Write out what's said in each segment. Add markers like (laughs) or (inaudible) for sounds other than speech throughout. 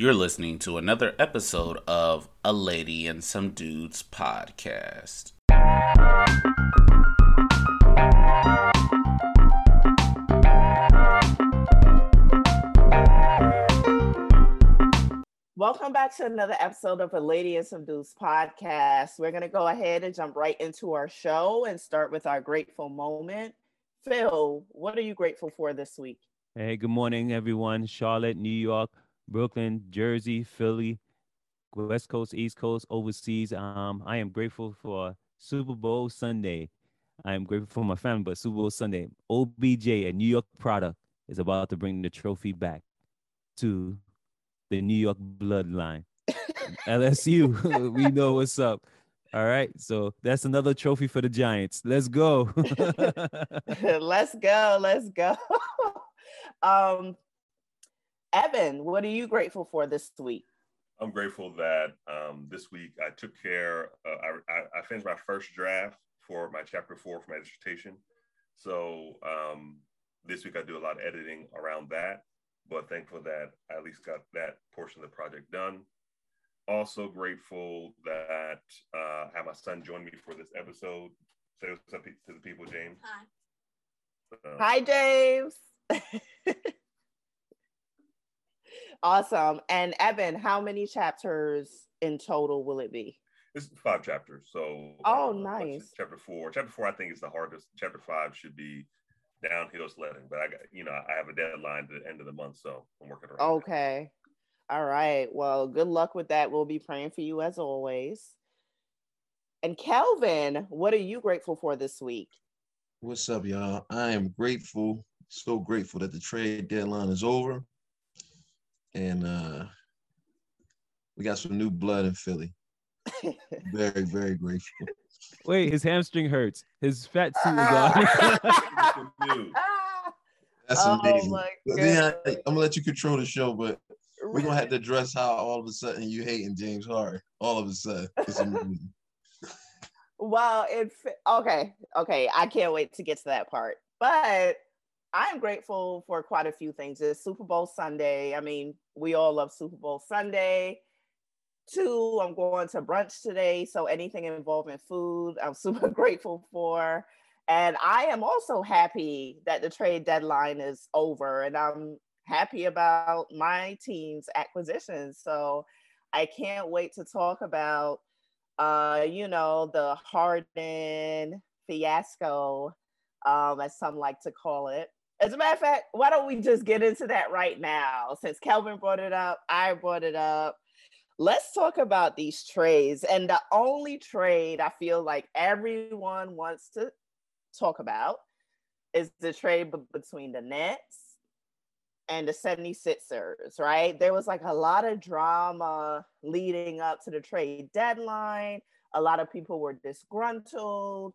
You're listening to another episode of A Lady and Some Dudes podcast. Welcome back to another episode of A Lady and Some Dudes podcast. We're going to go ahead and jump right into our show and start with our grateful moment. Phil, what are you grateful for this week? Hey, good morning, everyone. Charlotte, New York, Brooklyn, Jersey, Philly, West Coast, East Coast, overseas. Um, I am grateful for Super Bowl Sunday. I am grateful for my family, but Super Bowl Sunday, OBJ, a New York product, is about to bring the trophy back to the New York bloodline. (laughs) LSU, (laughs) we know what's up. All right. So that's another trophy for the Giants. Let's go. (laughs) let's go. Let's go. um, Evan, what are you grateful for this week? I'm grateful that um, this week I took care, uh, I, I, I, finished my first draft for my chapter four for my dissertation. So um, this week I do a lot of editing around that but thankful that I at least got that portion of the project done. Also grateful that uh, I have my son join me for this episode. Say what's up to the people, James. Hi. Uh, Hi, James. (laughs) awesome. And Evan, how many chapters in total will it be? It's five chapters. So oh, uh, nice. Chapter four. Chapter four, I think is the hardest. Chapter five should be downhill sledding, but I got you know I have a deadline to the end of the month, so I'm working around. Okay, that. all right. Well, good luck with that. We'll be praying for you as always. And Kelvin, what are you grateful for this week? What's up, y'all? I am grateful, so grateful that the trade deadline is over, and uh we got some new blood in Philly. (laughs) very, very grateful. Wait, his hamstring hurts. His fat suit is on. (laughs) That's oh amazing. Then I, am gonna let you control the show, but we're gonna have to address how all of a sudden you hating James Harden. All of a sudden, it's (laughs) well, it's okay, okay. I can't wait to get to that part. But I'm grateful for quite a few things. It's Super Bowl Sunday. I mean, we all love Super Bowl Sunday. Two, I'm going to brunch today. So anything involving food, I'm (laughs) super grateful for. And I am also happy that the trade deadline is over and I'm happy about my team's acquisitions. So I can't wait to talk about, uh, you know, the Harden fiasco, um, as some like to call it. As a matter of fact, why don't we just get into that right now? Since Kelvin brought it up, I brought it up let's talk about these trades. And the only trade I feel like everyone wants to talk about is the trade b- between the Nets and the 76ers, right? There was like a lot of drama leading up to the trade deadline. A lot of people were disgruntled.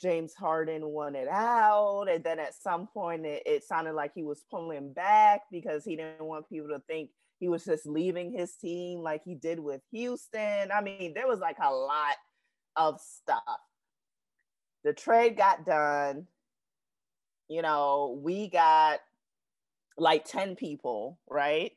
James Harden won it out. And then at some point, it, it sounded like he was pulling back because he didn't want people to think he was just leaving his team like he did with Houston. I mean, there was like a lot of stuff. The trade got done. You know, we got like 10 people, right?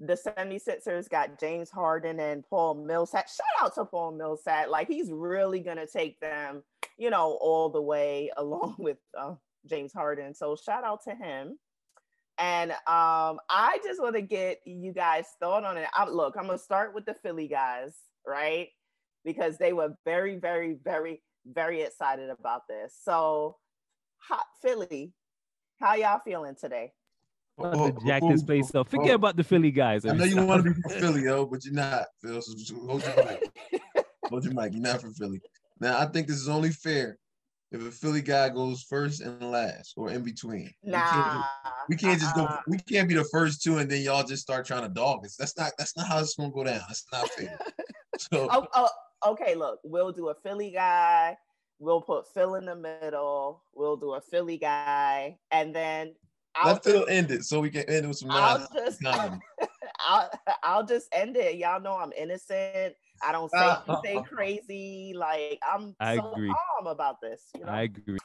The 76ers got James Harden and Paul Millsap. Shout out to Paul Millsap. Like he's really going to take them, you know, all the way (laughs) along with uh, James Harden. So shout out to him. And um, I just want to get you guys' thought on it. I, look, I'm gonna start with the Philly guys, right? Because they were very, very, very, very excited about this. So, hot Philly, how y'all feeling today? Oh, jack this place up. Forget about the Philly guys. I know you want to be from Philly, yo, but you're not, Phil. So hold your mic. (laughs) hold your mic. You're not from Philly. Now, I think this is only fair if a Philly guy goes first and last or in between. Nah, we can't, we can't just uh-uh. go. We can't be the first two and then y'all just start trying to dog us. That's not. That's not how it's gonna go down. That's not fair. (laughs) so oh, oh, okay, look, we'll do a Philly guy. We'll put Phil in the middle. We'll do a Philly guy, and then I'll let Phil end it so we can end it with some. I'll just, (laughs) I'll, I'll just end it. Y'all know I'm innocent. I don't say uh, say crazy. Like I'm I so agree. calm about this. You know? I agree.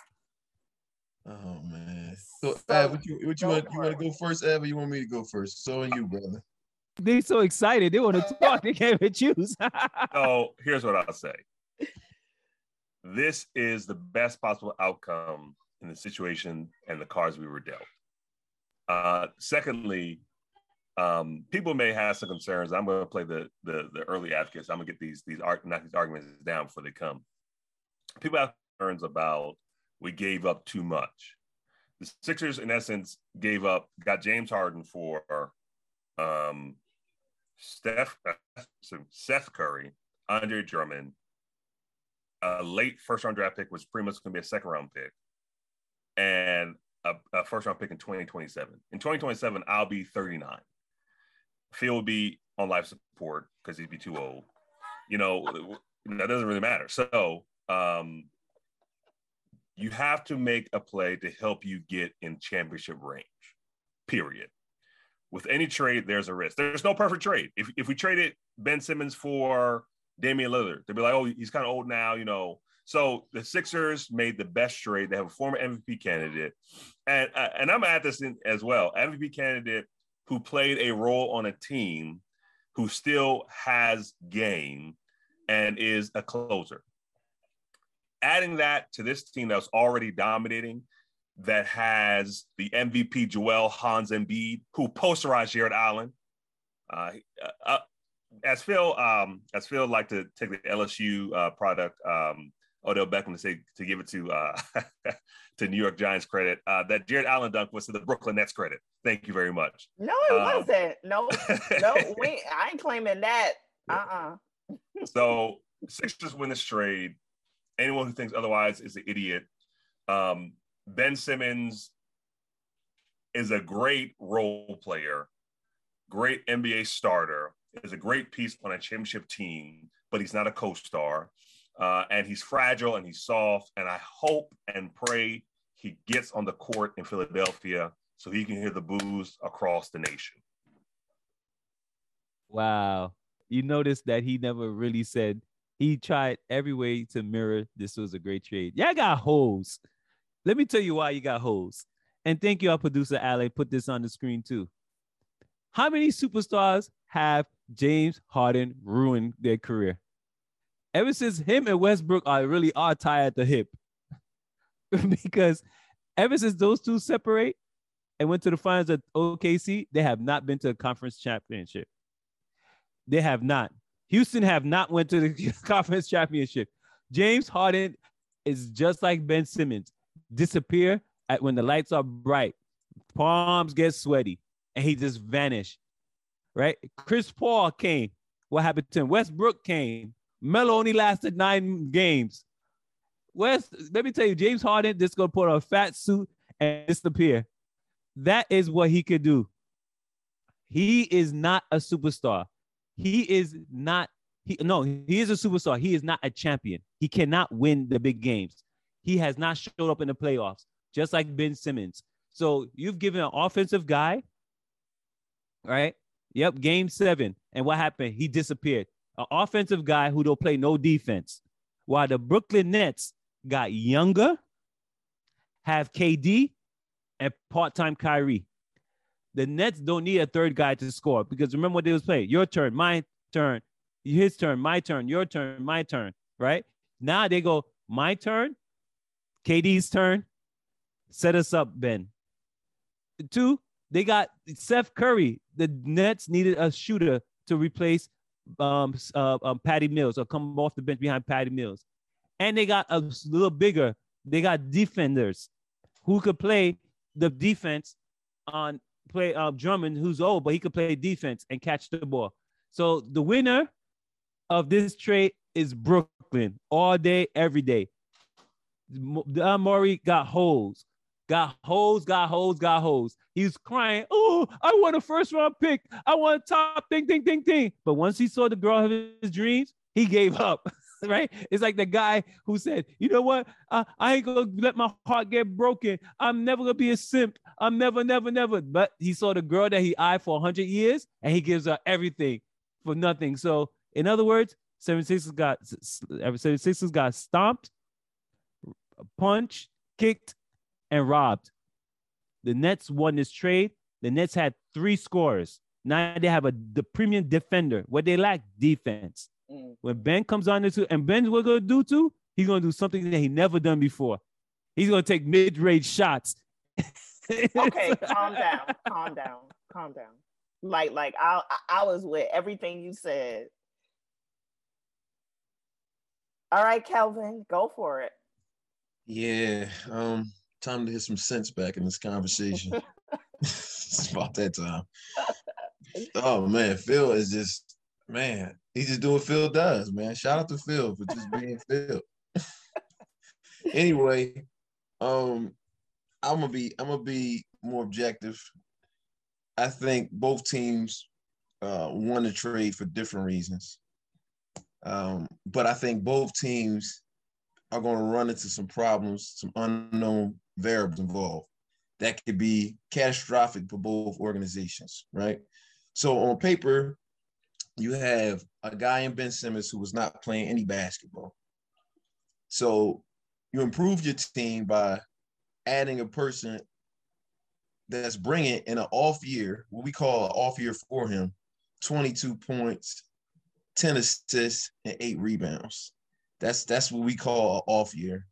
Oh man. So, so Ab, what you what you want you want to go first, Ab, or you want me to go first? So and you, brother. They're so excited. They want to (laughs) talk. They can't even choose. (laughs) so here's what I'll say. This is the best possible outcome in the situation and the cards we were dealt. Uh, secondly, um, people may have some concerns. I'm going to play the, the the early advocates. I'm going to get these these knock these arguments down before they come. People have concerns about we gave up too much. The Sixers, in essence, gave up, got James Harden for um, Steph, Seth Curry, Andre Drummond, a late first round draft pick, was pretty much going to be a second round pick, and a, a, first round pick in 2027. In 2027, I'll be 39. Phil will be on life support because he'd be too old. You know, that doesn't really matter. So, um, you have to make a play to help you get in championship range, period. With any trade, there's a risk. There's no perfect trade. If, if we traded Ben Simmons for Damian Lillard, they'd be like, oh, he's kind of old now, you know. So the Sixers made the best trade. They have a former MVP candidate, and uh, and I'm at this in, as well. MVP candidate who played a role on a team, who still has game, and is a closer adding that to this team that was already dominating, that has the MVP Joel Hans Embiid, who posterized Jarrett Allen. Uh, uh, as Phil, um, as Phil like to take the LSU uh, product, um, Odell Beckham to say to give it to uh, (laughs) to New York Giants credit. Uh, that Jarrett Allen dunk was to the Brooklyn Nets credit. Thank you very much. No, it um, wasn't. No, (laughs) no, we I ain't claiming that. Uh uh-uh. uh so Sixers win this trade anyone who thinks otherwise is an idiot. Um, ben Simmons is a great role player, great NBA starter, is a great piece on a championship team, but he's not a co-star. Uh, and he's fragile and he's soft. And I hope and pray he gets on the court in Philadelphia so he can hear the boos across the nation. Wow. You notice that he never really said he tried every way to mirror this was a great trade. Y'all got holes. Let me tell you why you got holes. And thank you, our producer Ali. Put this on the screen too. How many superstars have James Harden ruined their career? Ever since him and Westbrook are really are tied at the hip. (laughs) because ever since those two separate and went to the finals at OKC, they have not been to a conference championship. They have not. Houston have not went to the (laughs) conference championship. James Harden is just like Ben Simmons, disappear at when the lights are bright, palms get sweaty, and he just vanished. Right? Chris Paul came. What happened to him? Westbrook came. Melo only lasted nine games. West, let me tell you, James Harden just gonna put on a fat suit and disappear. That is what he could do. He is not a superstar. He is not. He no. He is a superstar. He is not a champion. He cannot win the big games. He has not showed up in the playoffs, just like Ben Simmons. So you've given an offensive guy, right? Yep, game seven. And what happened? He disappeared. An offensive guy who don't play no defense. While the Brooklyn Nets got younger, have KD and part-time Kyrie. The Nets don't need a third guy to score because remember what they was playing. Your turn, my turn, his turn, my turn, your turn, my turn, right? Now they go, my turn, KD's turn. Set us up, Ben. Two, they got Seth Curry. The Nets needed a shooter to replace um, uh, um, Patty Mills or come off the bench behind Patty Mills. And they got a little bigger. They got defenders who could play the defense on play uh, Drummond, who's old, but he could play defense and catch the ball. So the winner of this trade is Brooklyn all day, every day. Daryl Morey got holes, got holes, got holes, got holes. He's crying, Oh, I want a first round pick. I want a top thing, thing, thing, thing. But once he saw the girl of his dreams, he gave up. (laughs) right? It's like the guy who said, you know what? I, I ain't gonna let my heart get broken. I'm never gonna be a simp. I'm never, never, never. But he saw the girl that he eyed for 100 years and he gives her everything for nothing. So, in other words, 76ers got 76ers got stomped, punched, kicked, and robbed. The Nets won this trade. The Nets had three scorers. Now they have a the premium defender. What they lack defense. Mm. When Ben comes on this, and Ben's what gonna do too? He's gonna do something that he never done before. He's gonna take mid-range shots. (laughs) Okay, calm down, calm down, calm down. Like, like I, I I was with everything you said. All right, Kelvin, go for it. Yeah, um, time to get some sense back in this conversation. it's (laughs) (laughs) about that time. Oh man, Phil is just man, he's just doing Phil does, man. Shout out to Phil for just being (laughs) Phil. anyway, um, I'm gonna be I'm gonna be more objective. I think both teams uh won the trade for different reasons. Um, but I think both teams are going to run into some problems, some unknown variables involved that could be catastrophic for both organizations, right? So on paper, you have a guy in Ben Simmons who was not playing any basketball. So you improve your team by adding a person that's bringing in an off year, what we call an off year for him, 22 points, 10 assists, and eight rebounds. That's that's what we call an off year.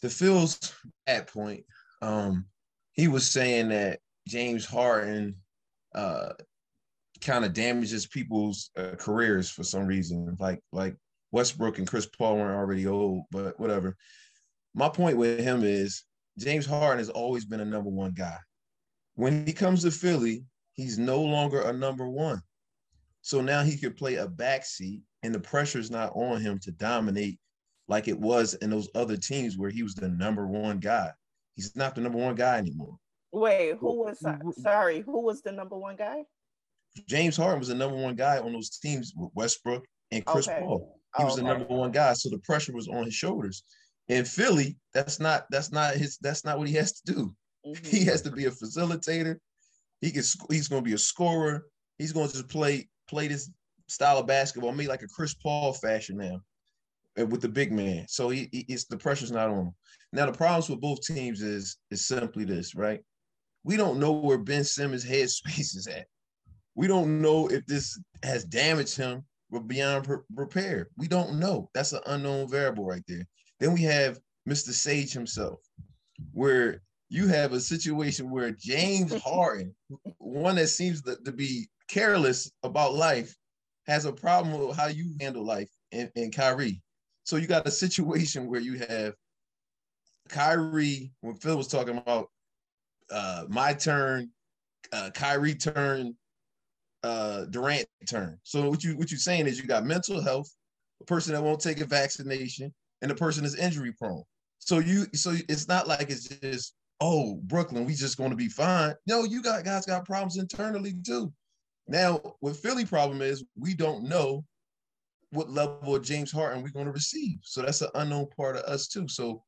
To Phil's at point, um, he was saying that James Harden uh, kind of damages people's uh, careers for some reason. Like like Westbrook and Chris Paul weren't already old, but whatever. My point with him is James Harden has always been a number one guy. When he comes to Philly, he's no longer a number one. So now he could play a backseat, and the pressure's not on him to dominate like it was in those other teams where he was the number one guy. He's not the number one guy anymore. Wait, who was sorry? Who was the number one guy? James Harden was the number one guy on those teams with Westbrook and Chris Okay. Paul. He was the Okay. number one guy, so the pressure was on his shoulders. In Philly, that's not that's not his that's not what he has to do. Mhm. He has to be a facilitator. He can he's going to be a scorer. He's going to just play play this style of basketball, maybe like a Chris Paul fashion now, with the big man. So he, he- it's the pressure's not on him. Now the problems with both teams is is simply this, right? We don't know where Ben Simmons' headspace (laughs) is at. We don't know if this has damaged him beyond repair. We don't know. That's an unknown variable right there. Then we have Mr. Sage himself, where you have a situation where James (laughs) Harden, one that seems to, to be careless about life, has a problem with how you handle life and, and Kyrie. So you got a situation where you have Kyrie, when Phil was talking about uh, my turn, uh, Kyrie turn, uh, Durant turn. So what you what you're saying is you got mental health, a person that won't take a vaccination, and the person is injury prone. So you so it's not like it's just oh Brooklyn, we just going to be fine. No, you got guys got problems internally too. Now, what Philly problem is we don't know what level of James Harden we're going to receive. So that's an unknown part of us too. So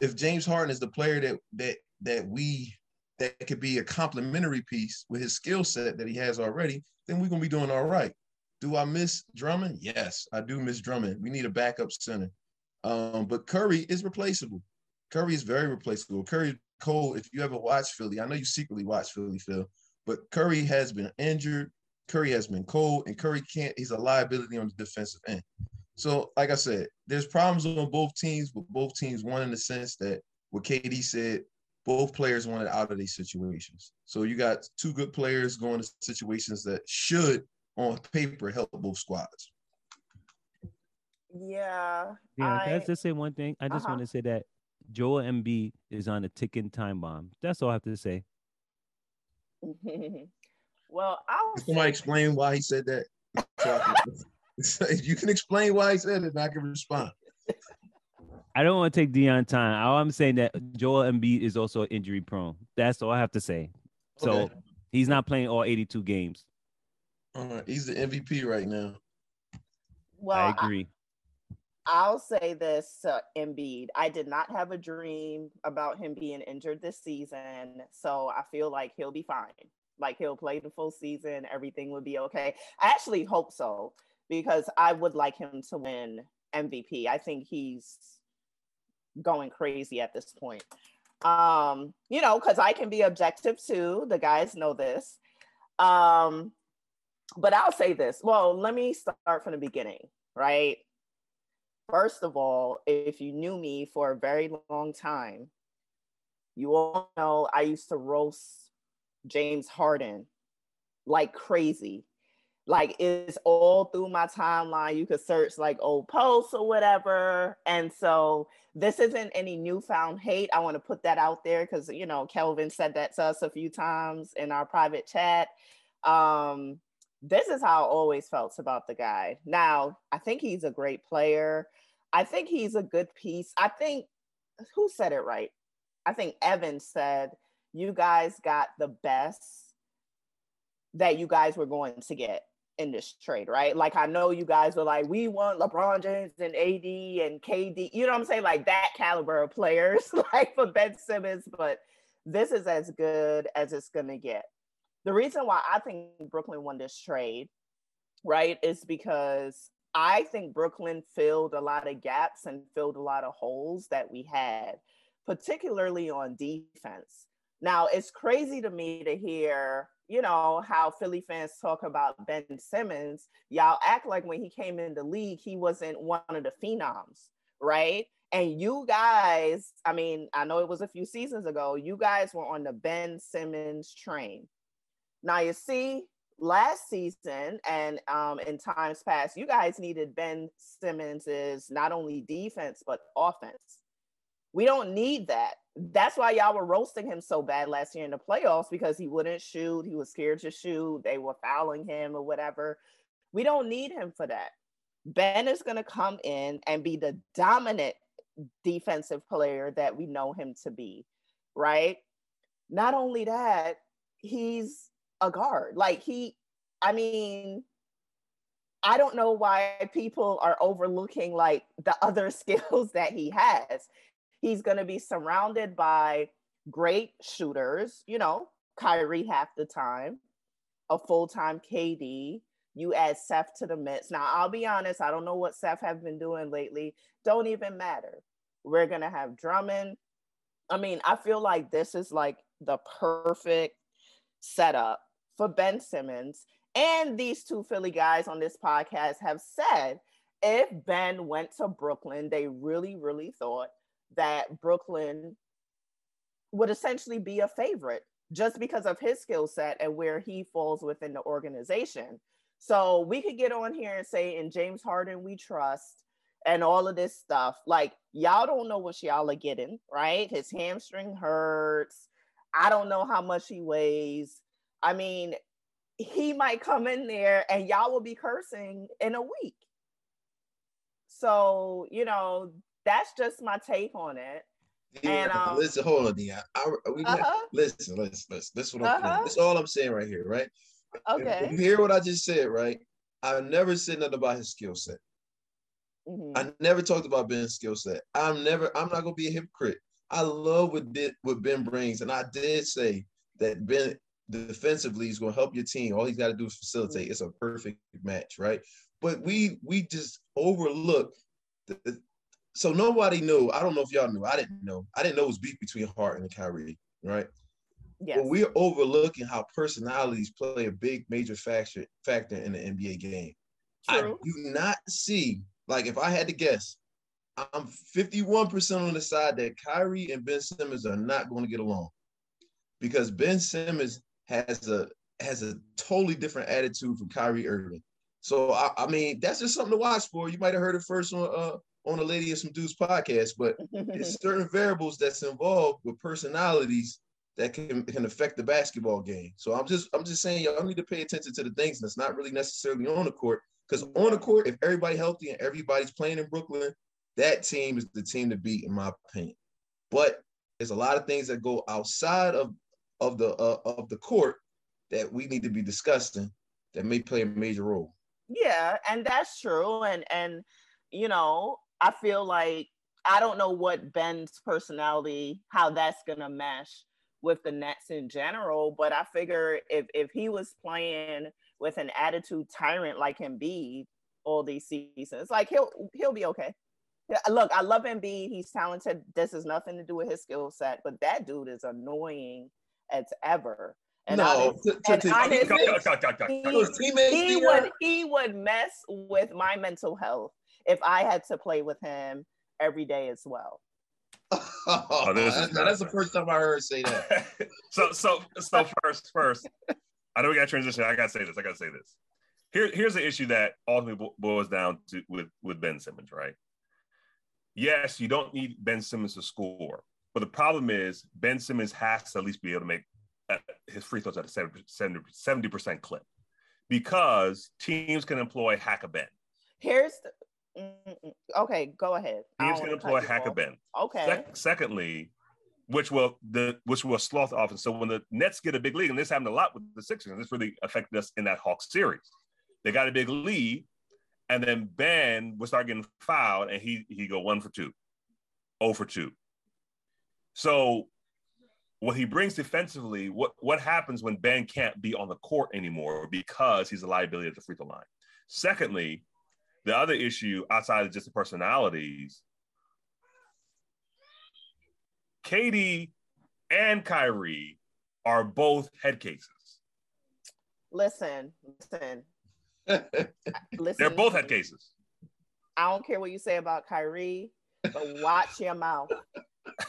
if James Harden is the player that that that we that could be a complementary piece with his skill set that he has already, then we're gonna be doing all right. Do I miss Drummond? Yes, I do miss Drummond. We need a backup center. Um, but Curry is replaceable. Curry is very replaceable. Curry Cole, if you ever watch Philly, I know you secretly watch Philly, Phil, but Curry has been injured. Curry has been cold, and Curry can't. He's a liability on the defensive end. So, like I said, there's problems on both teams, but both teams won in the sense that what KD said, both players wanted out of these situations. So you got two good players going to situations that should, on paper, help both squads. Yeah. Yeah, I, can I just say one thing? I just Uh-huh. want to say that Joel Embiid is on a ticking time bomb. That's all I have to say. (laughs) well, I'll Can somebody say- explain why he said that? So I can- you can explain why he said it, and I can respond. I don't want to take Dion time. All I'm saying that Joel Embiid is also injury prone. That's all I have to say. So Okay. he's not playing all 82 games. All right, he's the MVP right now. well, I I- agree. I'll say this, uh, Embiid. I did not have a dream about him being injured this season, so I feel like he'll be fine. Like he'll play the full season, everything would be okay. I actually hope so because I would like him to win MVP. I think he's going crazy at this point. Um, you know, because I can be objective too. The guys know this. Um, but I'll say this. Well, let me start from the beginning, right? First of all, if you knew me for a very long time, you all know I used to roast James Harden like crazy. Like it's all through my timeline. You could search like old posts or whatever. And so this isn't any newfound hate. I want to put that out there because you know Kelvin said that to us a few times in our private chat. Um, this is how I always felt about the guy. Now, I think he's a great player. I think he's a good piece. I think who said it right? I think Evan said you guys got the best that you guys were going to get in this trade, right? Like I know you guys were like, we want LeBron James and AD and KD, you know what I'm saying? Like that caliber of players, (laughs) like for Ben Simmons, but this is as good as it's gonna get. The reason why I think Brooklyn won this trade, right, is because I think Brooklyn filled a lot of gaps and filled a lot of holes that we had, particularly on defense. Now, it's crazy to me to hear, you know, how Philly fans talk about Ben Simmons. Y'all act like when he came in the league, he wasn't one of the phenoms, right? And you guys, I mean, I know it was a few seasons ago, you guys were on the Ben Simmons train. Now, you see, last season and um, in times past, you guys needed Ben Simmons's not only defense but offense. We don't need that. That's why y'all were roasting him so bad last year in the playoffs because he wouldn't shoot. He was scared to shoot. They were fouling him or whatever. We don't need him for that. Ben is going to come in and be the dominant defensive player that we know him to be, right? Not only that, he's a guard. Like he, I mean, I don't know why people are overlooking like the other (laughs) skills that he has. He's going to be surrounded by great shooters, you know, Kyrie half the time, a full time KD. You add Seth to the mix. Now, I'll be honest, I don't know what Seth have been doing lately. Don't even matter. We're going to have Drummond. I mean, I feel like this is like the perfect setup for Ben Simmons. And these two Philly guys on this podcast have said if Ben went to Brooklyn, they really, really thought that Brooklyn would essentially be a favorite just because of his skill set and where he falls within the organization. So we could get on here and say, in James Harden, we trust, and all of this stuff. Like, y'all don't know what y'all are getting, right? His hamstring hurts. I don't know how much he weighs. I mean, he might come in there and y'all will be cursing in a week. So, you know, that's just my take on it. Yeah, and um, listen, hold on, Dion. I, we uh-huh. listen, listen, listen. This is what I'm uh-huh. This is all I'm saying right here, right? Okay. you hear what I just said, right? I never said nothing about his skill set. Mm-hmm. I never talked about Ben's skill set. I'm never. I'm not gonna be a hypocrite. I love what did what Ben brings, and I did say that Ben defensively going to help your team. All he's got to do is facilitate. It's a perfect match, right? But we we just overlook. The, the, so nobody knew. I don't know if y'all knew. I didn't know. I didn't know it was beef between Harden and Kyrie, right? Yes. But we're overlooking how personalities play a big major factor factor in the NBA game. True. I do not see like if I had to guess, I'm 51% on the side that Kyrie and Ben Simmons are not going to get along because Ben Simmons has a has a totally different attitude from Kyrie Irving. So I, I mean, that's just something to watch for. You might have heard it first on uh, on a Lady of Some Dudes podcast, but it's (laughs) certain variables that's involved with personalities that can can affect the basketball game. So I'm just I'm just saying y'all need to pay attention to the things that's not really necessarily on the court. Because on the court, if everybody healthy and everybody's playing in Brooklyn, that team is the team to beat, in my opinion. But there's a lot of things that go outside of of the uh, of the court that we need to be discussing that may play a major role. Yeah, and that's true. And and you know, I feel like I don't know what Ben's personality, how that's gonna mesh with the Nets in general, but I figure if if he was playing with an attitude tyrant like Embiid all these seasons, like he'll he'll be okay. Look, I love Embiid. He's talented. This has nothing to do with his skill set, but that dude is annoying as ever. And no, honest- to, to, and to honestly- He- cut. to his teammates, he Dion? would he would mess with my mental health if I had to play with him every day as well. oh, this is that's, that's the first time I heard say that. (laughs) so so so first first i know we got to transition. I gotta say this i gotta say this. Here here's the issue that ultimately boils down to with with ben simmons right? Yes you don't need ben simmons to score but the problem is ben simmons has to at least be able to make uh, his free throws at a 70, 70, percent clip because teams can employ hack a ben Here's the mm, mm, okay, go ahead. He's teams don't can wanna cut employ off. ben Okay. Sec- secondly, which will the which will sloth the offense. So when the Nets get a big lead, and this happened a lot with the Sixers, and this really affected us in that Hawks series. They got a big lead, and then Ben would start getting fouled, and he he go one for two, oh for two. So what he brings defensively, what what happens when Ben can't be on the court anymore because he's a liability at the free throw line? Secondly, the other issue outside of just the personalities KD and Kyrie are both head cases. Listen, listen, (laughs) listen. They're both head cases. I don't care what you say about Kyrie, but watch your mouth.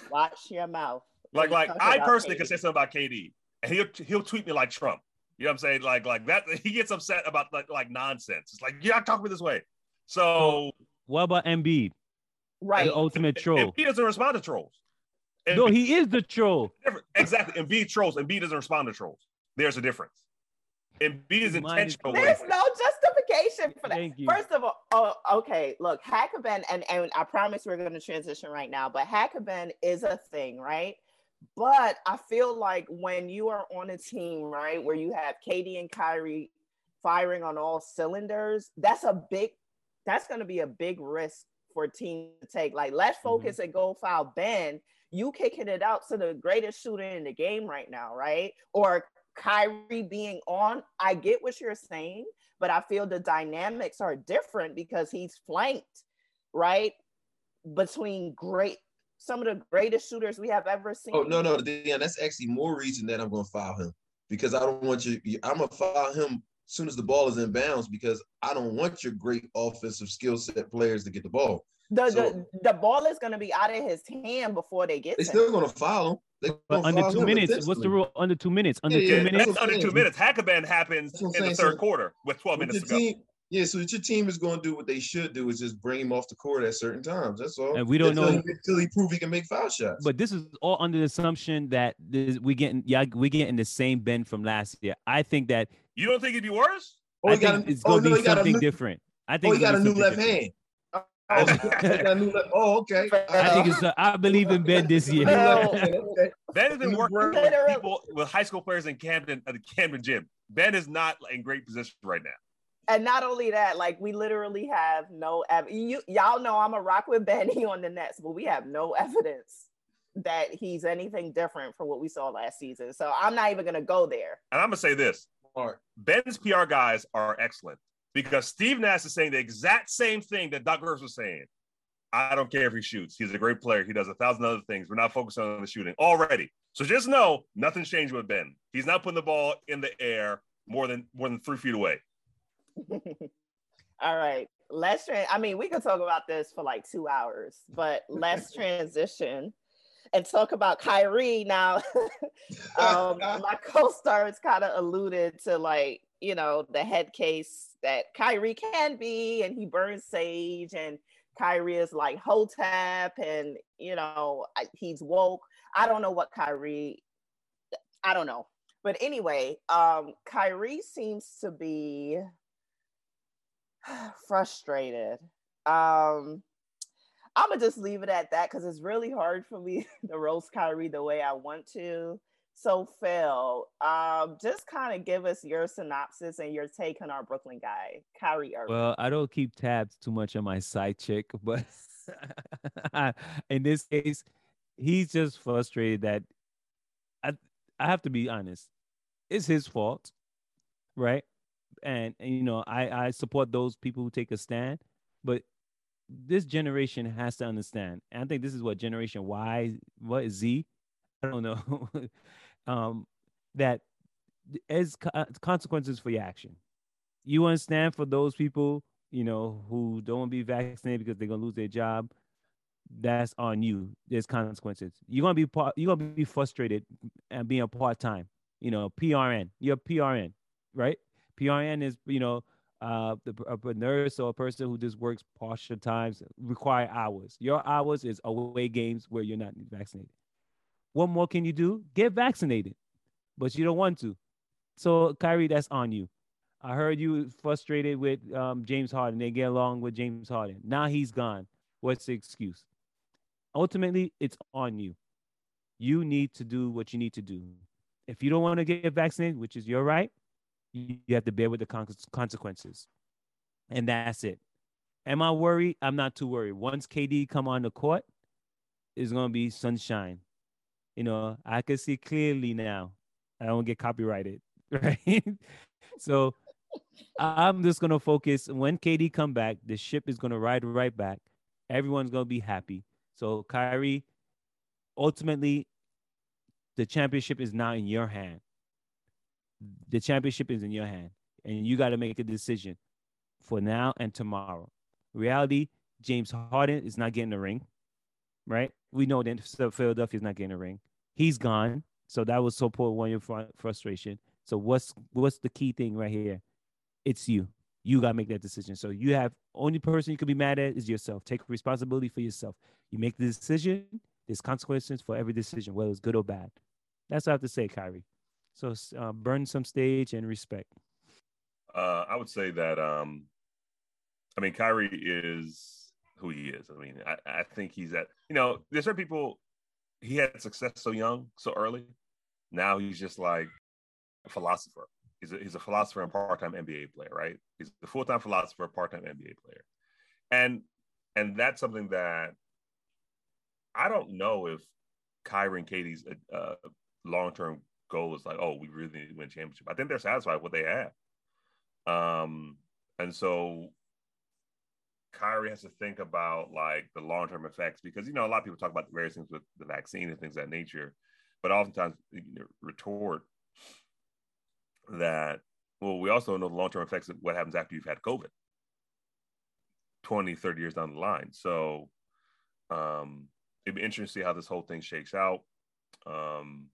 Watch your mouth. Like, when like I personally KD. can say something about KD, and he'll he'll tweet me like Trump. You know what I'm saying? Like, like that. He gets upset about like like nonsense. It's like, yeah, talk me this way. So What about Embiid, Right. the ultimate if troll? he doesn't respond to trolls. And No, he is the troll. Exactly. Embiid trolls. Embiid doesn't respond to trolls. There's a difference. Embiid is is- intentional. There's no justification for that. Thank you. First of all, oh, okay, look, Hackaben, and, and I promise we're going to transition right now, but Hackaben is a thing, right? But I feel like when you are on a team, right, where you have KD and Kyrie firing on all cylinders, that's a big, that's going to be a big risk for a team to take. Like, let's mm-hmm. focus and go foul Ben. You kicking it out to the greatest shooter in the game right now, right? Or Kyrie being on. I get what you're saying, but I feel the dynamics are different because he's flanked, right? Between great, some of the greatest shooters we have ever seen. Oh no, no, Dan, that's actually more reason that I'm going to foul him because I don't want you. I'm gonna foul him soon as the ball is in bounds because I don't want your great offensive skill set players to get the ball. The, so- the, the ball is going to be out of his hand before they get They're still going to follow. They But under two minutes, what's the rule? Under two minutes. Under Yeah, two yeah, minutes. That's under two minutes. Hackaben happens That's what in the saying. third quarter with 12 minutes your to go. team, yeah, so what your team is going to do what they should do is just bring him off the court at certain times. That's all. And we don't until know- he, until he prove he can make foul shots. But this is all under the assumption that this, we getting yeah we getting the same Ben from last year. I think that You don't think it'd be worse? oh, I think a, it's oh, gonna no, be he got something new, different. I oh, think he got a new left be something hand. Oh, Oh, (laughs) he got a new left- oh, okay. I think it's. uh, I believe in Ben this year. New No. left hand, okay. Ben has been He's working with people with high school players in Camden at the Camden gym. Ben is not in great position right now. And not only that, like we literally have no ev- you y'all know I'm a rock with Benny (laughs) on the Nets, but we have no evidence that he's anything different from what we saw last season. So I'm not even gonna go there. And I'm gonna say this: Smart. Ben's PR guys are excellent because Steve Nash is saying the exact same thing that Doc Rivers was saying. I don't care if he shoots. He's a great player. He does a thousand other things. We're not focusing on the shooting already. So just know nothing's changed with Ben. He's not putting the ball in the air more than more than three feet away. (laughs) All right, let's. Tra- I mean, we could talk about this for like two hours, but let's transition and talk about Kyrie now. (laughs) um, (laughs) my co-stars kind of alluded to like you know the head case that Kyrie can be, and he burns sage, and Kyrie is like Hotep, and you know he's woke. I don't know what Kyrie. I don't know, but anyway, um, Kyrie seems to be (sighs) frustrated. Um, I'm gonna just leave it at that because it's really hard for me (laughs) to roast Kyrie the way I want to. So, Phil, um, just kind of give us your synopsis and your take on our Brooklyn guy, Kyrie Irving. Well, I don't keep tabs too much on my side chick, (laughs) but (laughs) in this case, he's just frustrated that I I have to be honest. It's his fault, right? And, and you know, I I support those people who take a stand, but this generation has to understand. And I think this is what generation Y, what is Z? I don't know. (laughs) um, that as uh, consequences for your action. You understand for those people, you know, who don't want to be vaccinated because they're gonna lose their job. That's on you. There's consequences. You're gonna be part. You're gonna be frustrated and being a part time. You know, PRN. You're PRN, right? PRN is you know uh, the, a nurse or a person who just works partial times require hours. Your hours is away games where you're not vaccinated. What more can you do? Get vaccinated, but you don't want to. So Kyrie, that's on you. I heard you frustrated with um, James Harden. They get along with James Harden. Now he's gone. What's the excuse? Ultimately, it's on you. You need to do what you need to do. If you don't want to get vaccinated, which is your right, you have to bear with the consequences. And that's it. Am I worried? I'm not too worried. Once KD come on the court, it's gonna be sunshine. You know, I can see clearly now. I don't get copyrighted, (laughs) right? so I'm just gonna focus. When KD come back, the ship is gonna ride right back. Everyone's gonna be happy. So Kyrie, ultimately, the championship is now in your hand the championship is in your hand, and you got to make a decision for now and tomorrow. Reality: James Harden is not getting a ring, right? We know that Philadelphia is not getting a ring. He's gone, so that was so poor one your frustration. So what's what's the key thing right here? It's you. You gotta make that decision. So you have only person you could be mad at is yourself. Take responsibility for yourself. You make the decision. There's consequences for every decision, whether it's good or bad. That's what I have to say, Kyrie. So uh, burn some stage and respect. Uh, I would say that um, I mean Kyrie is who he is. I mean, I, I think he's at you know, there's certain people he had success so young, so early. Now he's just like a philosopher. He's a, he's a philosopher and part-time NBA player, right? He's a full-time philosopher, part-time NBA player, and and that's something that I don't know if Kyrie and KD's uh, long-term goal is like, oh, we really need to win championship. I think they're satisfied with what they have. Um, and so Kyrie has to think about like the long term effects because you know a lot of people talk about the various things with the vaccine and things of that nature, but oftentimes you know, retort that well, we also know the long term effects of what happens after you've had COVID 20, 30 years down the line. So um, it'd be interesting to see how this whole thing shakes out. Um,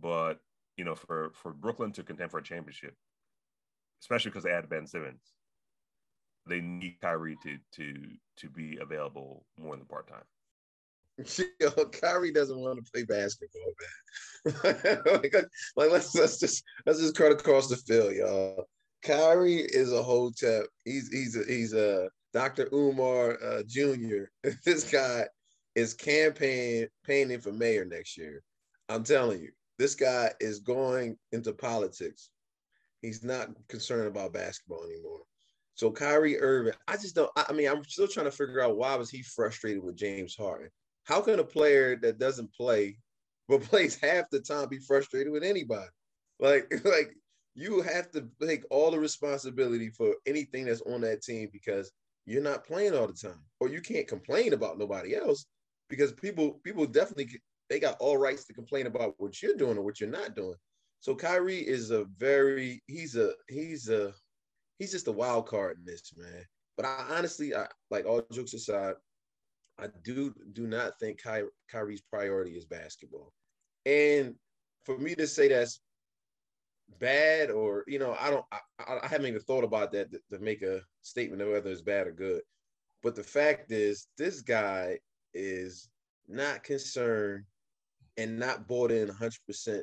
but you know, for for Brooklyn to contend for a championship, especially because they had Ben Simmons, they need Kyrie to to to be available more than part time. (laughs) Kyrie doesn't want to play basketball, man. (laughs) like, like, let's let's just let's just cut across the field, y'all. Kyrie is a hotep. He's he's a he's a Dr. Umar uh, Jr. (laughs) this guy is campaign painting for mayor next year. I'm telling you, this guy is going into politics. He's not concerned about basketball anymore. So Kyrie Irving, I just don't. I mean, I'm still trying to figure out why was he frustrated with James Harden. How can a player that doesn't play but (laughs) plays half the time be frustrated with anybody? Like, (laughs) like you have to take all the responsibility for anything that's on that team because you're not playing all the time, or you can't complain about nobody else because people people definitely they got all rights to complain about what you're doing or what you're not doing. So Kyrie is a very he's a he's a he's just a wild card in this man. But I honestly, I like all jokes aside, I do do not think Ky- Kyrie's priority is basketball. And for me to say that's bad or you know, I don't I, I haven't even thought about that to, to make a statement of whether it's bad or good. But the fact is, this guy is not concerned and not bought in 100%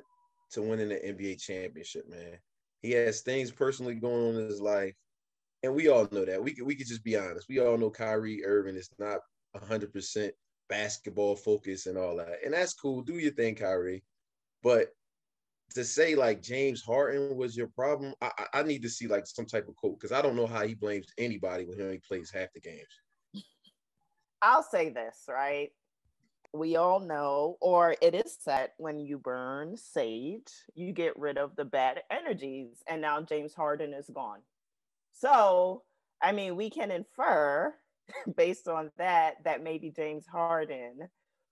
to winning the NBA championship, man. He has things personally going on in his life. And we all know that. We could, we could just be honest. We all know Kyrie Irving is not 100% basketball focused and all that. And that's cool. Do your thing, Kyrie. But to say like James Harden was your problem, I, I need to see like some type of quote because I don't know how he blames anybody when he only plays half the games. I'll say this, right? We all know, or it is set when you burn sage, you get rid of the bad energies. And now James Harden is gone. So, I mean, we can infer (laughs) based on that that maybe James Harden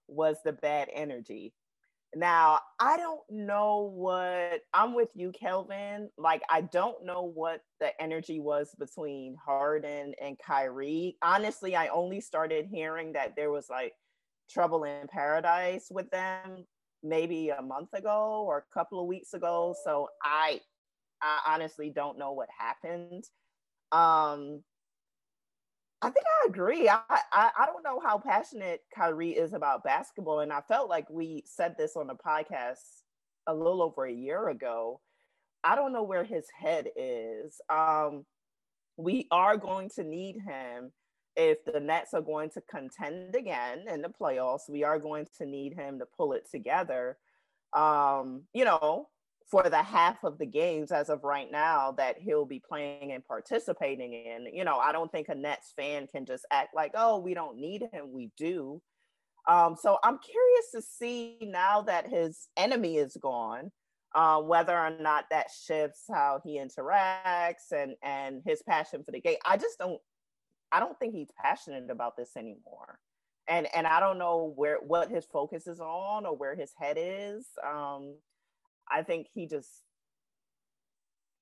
was the bad energy. Now, I don't know what I'm with you, Kelvin. Like, I don't know what the energy was between Harden and Kyrie. Honestly, I only started hearing that there was like trouble in paradise with them maybe a month ago or a couple of weeks ago. So I I honestly don't know what happened. Um I think I agree. I, I, I don't know how passionate Kyrie is about basketball, and I felt like we said this on the podcast a little over a year ago. I don't know where his head is. Um, we are going to need him if the Nets are going to contend again in the playoffs. We are going to need him to pull it together. Um, you know, for the half of the games as of right now that he'll be playing and participating in. You know, I don't think a Nets fan can just act like, oh, we don't need him. We do. Um, so I'm curious to see now that his enemy is gone, uh, whether or not that shifts how he interacts and and his passion for the game. I just don't. I don't think he's passionate about this anymore. And, and I don't know where what his focus is on or where his head is. Um, I think he just,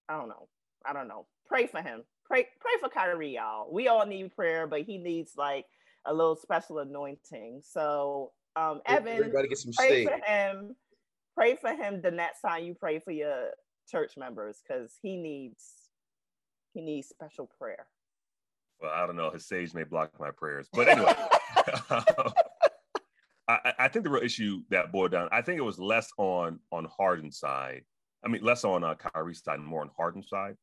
I don't know. I don't know. Pray for him. Pray, pray for Kyrie, y'all. We all need prayer, but he needs like a little special anointing. So, um, Evan, everybody get some pray shade. for him. Pray for him the next time you pray for your church members, because he needs he needs special prayer. Well, I don't know. His sage may block my prayers, but anyway. (laughs) (laughs) I, I, think the real issue that boiled down, I think it was less on on Harden's side. I mean, less on uh, Kyrie's side more on Harden's side.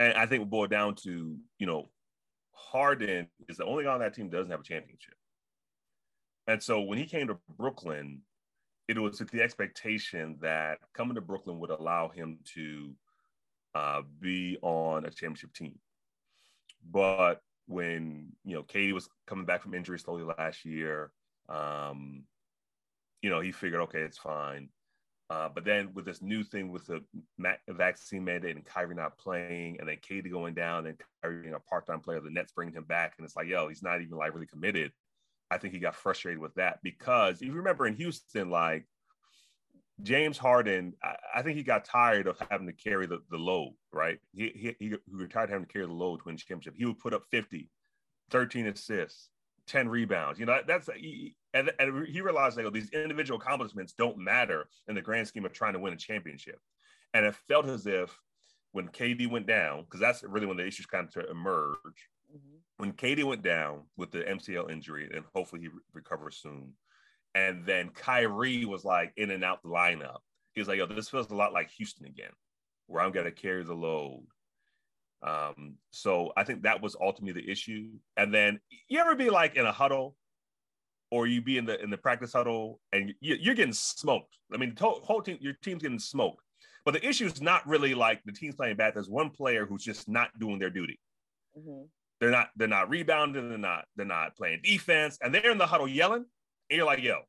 And I think it boiled down to, you know, Harden is the only guy on that team doesn't have a championship. And so when he came to Brooklyn, it was with the expectation that coming to Brooklyn would allow him to uh, be on a championship team. But when you know KD was coming back from injury slowly last year, um, you know, he figured, okay, it's fine. Uh, but then with this new thing with the vaccine mandate and Kyrie not playing, and then KD going down, and Kyrie being a part-time player, the Nets bringing him back, and it's like, yo, he's not even like really committed. I think he got frustrated with that because if you remember in Houston, like James Harden, I, I think he got tired of having to carry the, the load, right? He, he, he retired having to carry the load to win championship. He would put up 50, 13 assists, 10 rebounds. You know, that's he, and, and he realized that these individual accomplishments don't matter in the grand scheme of trying to win a championship. And it felt as if when KD went down, because that's really when the issues kind of emerge. Mm-hmm. When KD went down with the MCL injury, and hopefully he re- recovers soon, and then Kyrie was like in and out the lineup. He was like, "Yo, this feels a lot like Houston again, where I'm gonna carry the load." Um, so I think that was ultimately the issue. And then you ever be like in a huddle or you be in the in the practice huddle and you, are getting smoked. I mean, the whole team, your team's getting smoked. But the issue is not really like the team's playing bad. There's one player who's just not doing their duty. Mm-hmm. They're not they're not rebounding. They're not they're not playing defense, and they're in the huddle yelling. And you're like, yo.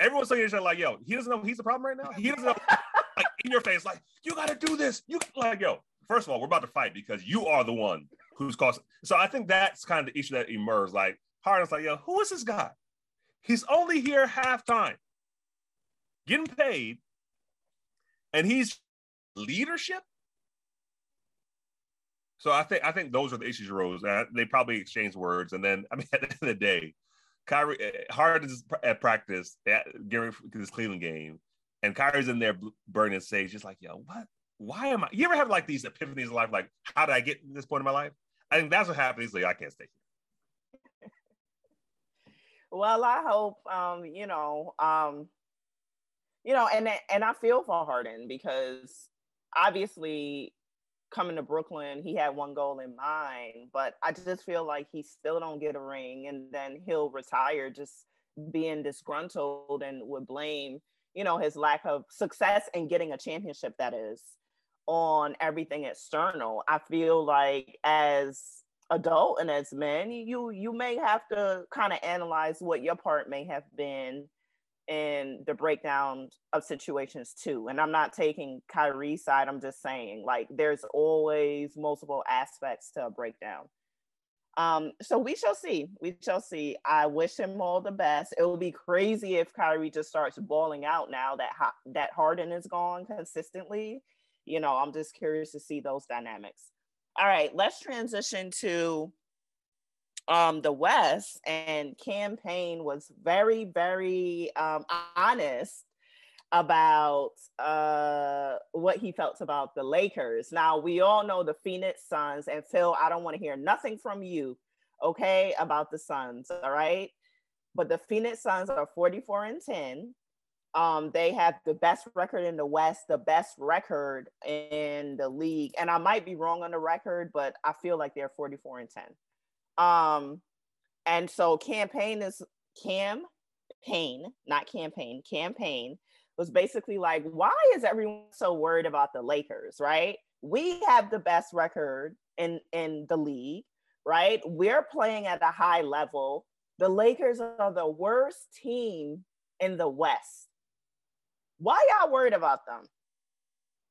Everyone's saying like, yo, he doesn't know he's the problem right now. He doesn't know, like in your face, like you got to do this. You like, yo, first of all, we're about to fight because you are the one who's causing. So I think that's kind of the issue that emerged. Like Harden's like, yo, who is this guy? He's only here half time, getting paid, and he's leadership. So I think I think those are the issues arose. They probably exchanged words, and then I mean, (laughs) at the end of the day, Kyrie eh, Harden's at practice at, during this Cleveland game, and Kyrie's in there burning sage, just like, yo, what? why am I? You ever have like these epiphanies in life, like, how did I get to this point in my life? I think that's what happened. He's like, I can't stay here. well, I hope, um, you know, um, you know, and and I feel for Harden because obviously coming to Brooklyn, he had one goal in mind, but I just feel like he still don't get a ring, and then he'll retire just being disgruntled and would blame you know his lack of success in getting a championship that is on everything external. I feel like as adult and as men, you you may have to kind of analyze what your part may have been in the breakdown of situations too. And I'm not taking Kyrie's side. I'm just saying like there's always multiple aspects to a breakdown. Um, so we shall see. We shall see. I wish him all the best. It will be crazy if Kyrie just starts balling out now that that Harden is gone consistently. You know, I'm just curious to see those dynamics. All right, let's transition to um the West. And campaign was very, very um honest about uh, what he felt about the Lakers. Now, we all know the Phoenix Suns, and Phil, I don't want to hear nothing from you, okay, about the Suns, all right? But the Phoenix Suns are 44 and 10. Um, they have the best record in the West, the best record in the league. And I might be wrong on the record, but I feel like they're 44 and 10. Um, and so campaign is Cam Payne, not campaign, campaign was basically like, why is everyone so worried about the Lakers, right? We have the best record in in the league, right? We're playing at a high level. The Lakers are the worst team in the West. Why y'all worried about them?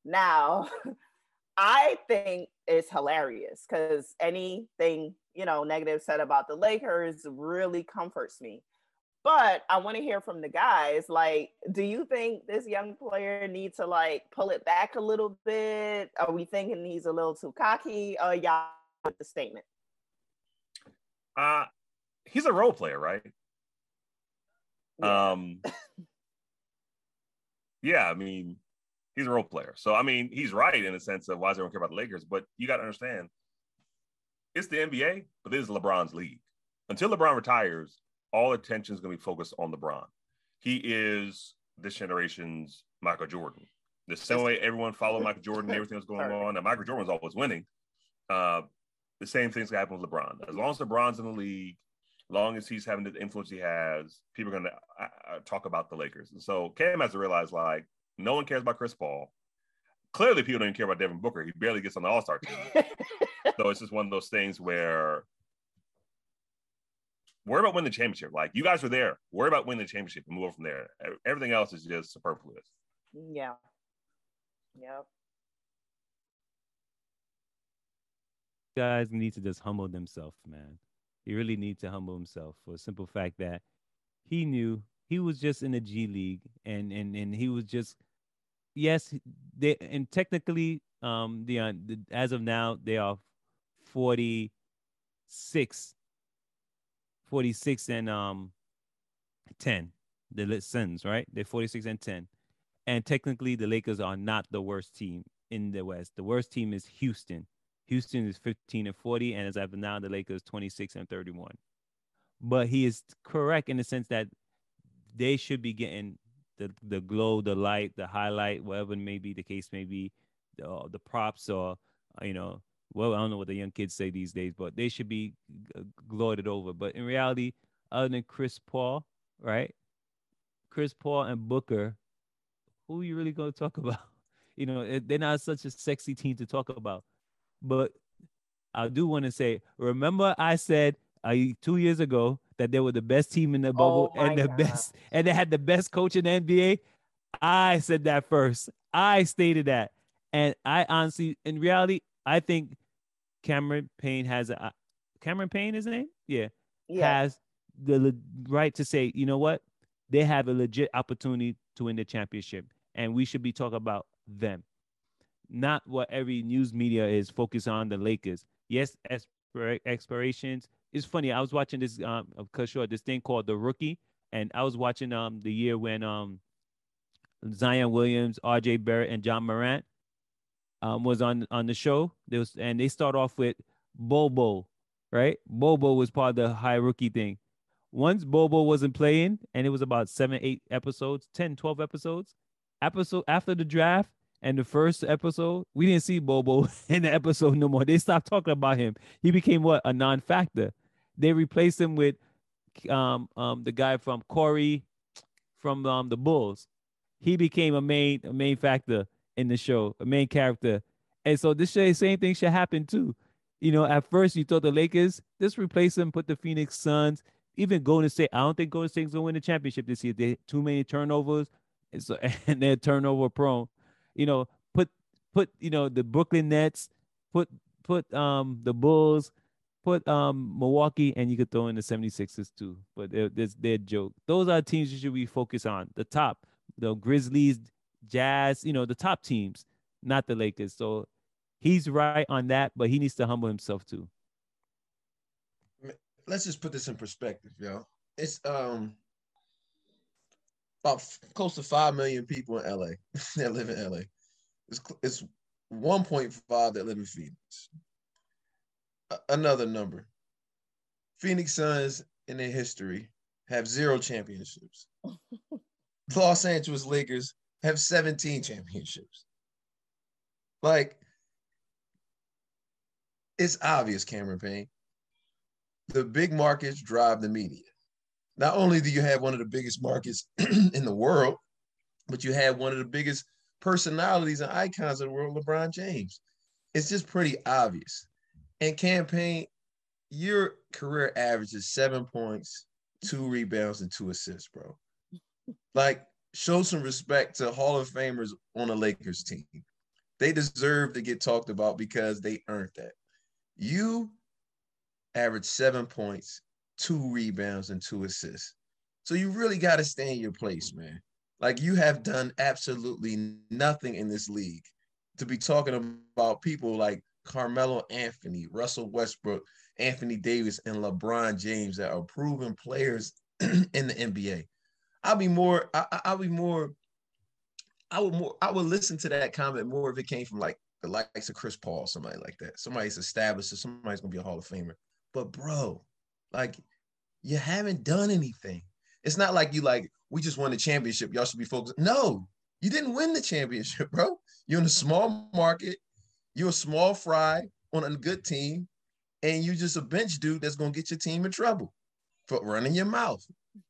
Now, (laughs) I think it's hilarious because anything, you know, negative said about the Lakers really comforts me. But I want to hear from the guys. Like, do you think this young player needs to like pull it back a little bit? Are we thinking he's a little too cocky? Or y'all with the statement? Uh he's a role player, right? Yeah. Um (laughs) Yeah, I mean, he's a role player. So I mean, he's right in the sense of why does everyone care about the Lakers? But you got to understand, it's the NBA, but this is LeBron's league. Until LeBron retires, all attention is going to be focused on LeBron. He is this generation's Michael Jordan. The same way everyone followed (laughs) Michael Jordan, everything was going on. And Michael Jordan was always winning. Uh, the same things going to happen with LeBron. As long as LeBron's in the league, as long as he's having the influence he has, people are going to uh, uh, talk about the Lakers. And so Cam has to realize like no one cares about Chris Paul. Clearly, people don't even care about Devin Booker. He barely gets on the All Star team. (laughs) so it's just one of those things where worry about winning the championship. Like you guys were there. Worry about winning the championship and move from there. Everything else is just superfluous. Yeah. Yep. Guys need to just humble themselves, man. He really needs to humble himself for a simple fact that he knew he was just in the G League and and and he was just yes they and technically um the, uh, the as of now they are 46 46 and um 10. The Suns, right? They're 46 and 10. And technically the Lakers are not the worst team in the West. The worst team is Houston. Houston is 15 and 40 and as of now the Lakers 26 and 31. But he is correct in the sense that they should be getting the the glow, the light, the highlight, whatever may be the case may be, the, uh, the props or uh, you know well, I don't know what the young kids say these days, but they should be uh, gloated over. But in reality, other than Chris Paul, right? Chris Paul and Booker, who are you really going to talk (laughs) about? You know, they're not such a sexy team to talk about. But I do want to say, remember I said uh, two years ago that they were the best team in the bubble oh and the God. best, and they had the best coach in the NBA. I said that first. I stated that, and I honestly, in reality, I think Cameron Payne has a Cameron Payne is his name? Yeah. yeah. Has the le- right to say, you know what? They have a legit opportunity to win the championship. And we should be talking about them. Not what every news media is focused on the Lakers. Yes, expir- expirations. It's funny. I was watching this um cause sure this thing called The Rookie. And I was watching um the year when um Zion Williams, RJ Barrett, and John Morant um, was on on the show. There was, and they start off with Bobo, right? Bobo was part of the high rookie thing. Once Bobo wasn't playing, and it was about seven, eight episodes, 10, 12 episodes. Episode after the draft and the first episode, we didn't see Bobo (laughs) in the episode no more. They stopped talking about him. He became what a non-factor. They replaced him with um um the guy from Corey from um the Bulls. He became a main a main factor in the show, a main character. And so this same thing should happen too. You know, at first you thought the Lakers, just replace them, put the Phoenix Suns, even Golden State. I don't think Golden State's gonna win the championship this year. They too many turnovers, and so (laughs) and they're turnover prone. You know, put put you know the Brooklyn Nets, put put um the Bulls, put um Milwaukee and you could throw in the 76ers too. But they're, they're joke. Those are teams you should be focused on. The top, the Grizzlies, Jazz, you know, the top teams, not the Lakers. So he's right on that, but he needs to humble himself too. Let's just put this in perspective, yo. It's um about f- close to five million people in LA (laughs) that live in LA. It's it's 1.5 that live in Phoenix. Another number. Phoenix Suns in their history have zero championships. (laughs) Los Angeles Lakers have 17 championships. Like, it's obvious, Cameron Payne. The big markets drive the media. Not only do you have one of the biggest markets (clears throat) in the world, but you have one of the biggest personalities and icons of the world, LeBron James. It's just pretty obvious. And campaign, your career average is seven points, two rebounds, and two assists, bro. Like, show some respect to Hall of Famers on a Lakers team. They deserve to get talked about because they earned that. You average seven points, two rebounds, and two assists. So you really got to stay in your place, man. Like you have done absolutely nothing in this league to be talking about people like Carmelo Anthony, Russell Westbrook, Anthony Davis, and LeBron James that are proven players (clears throat) in the NBA. I'll be more, I, I'll be more, I would more, I would listen to that comment more if it came from like the likes of Chris Paul, somebody like that. Somebody's established, so somebody's gonna be a Hall of Famer. But bro, like you haven't done anything. It's not like you like we just won the championship. Y'all should be focused. No, you didn't win the championship, bro. You're in a small market. You're a small fry on a good team, and you're just a bench dude that's gonna get your team in trouble for running your mouth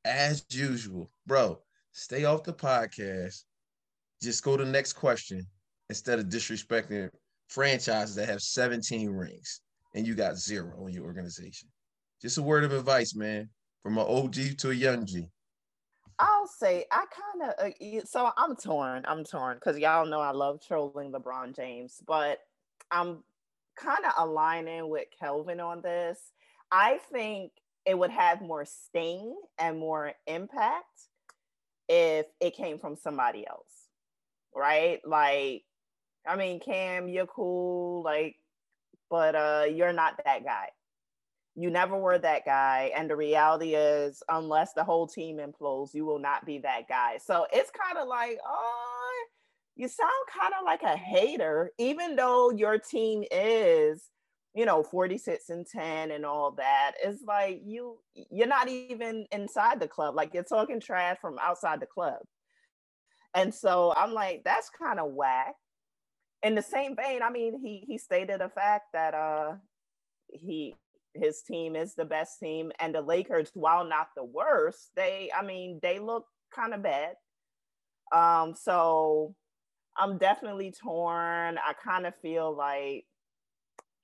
as usual, bro. Stay off the podcast. Just go to the next question instead of disrespecting franchises that have 17 rings and you got zero in your organization. Just a word of advice, man, from an OG to a young G. I'll say I kind of uh, so I'm torn. I'm torn because y'all know I love trolling LeBron James, but I'm kind of aligning with Kelvin on this. I think it would have more sting and more impact if it came from somebody else, right? Like, I mean, Cam, you're cool, like, but uh, you're not that guy. You never were that guy. And the reality is, unless the whole team implodes, you will not be that guy. So it's kind of like, oh, you sound kind of like a hater, even though your team is, you know, 46 and 10 and all that. It's like you you're not even inside the club. Like you're talking trash from outside the club. And so I'm like, that's kind of whack. In the same vein, I mean, he he stated a fact that uh he his team is the best team and the lakers while not the worst they i mean they look kind of bad um so i'm definitely torn. I kind of feel like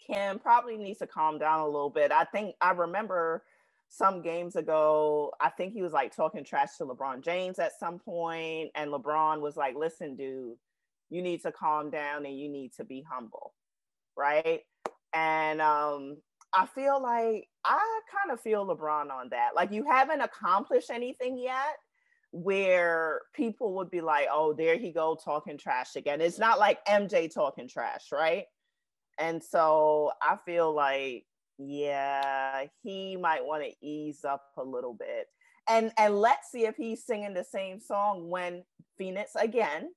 Cam probably needs to calm down a little bit. I think i remember some games ago i think he was like talking trash to lebron james at some point and lebron was like listen dude you need to calm down and you need to be humble right? And um I feel like I kind of feel LeBron on that. Like you haven't accomplished anything yet where people would be like, oh, there he go talking trash again. It's not like MJ talking trash, right? And so I feel like, yeah, he might want to ease up a little bit. And and let's see if he's singing the same song when Phoenix again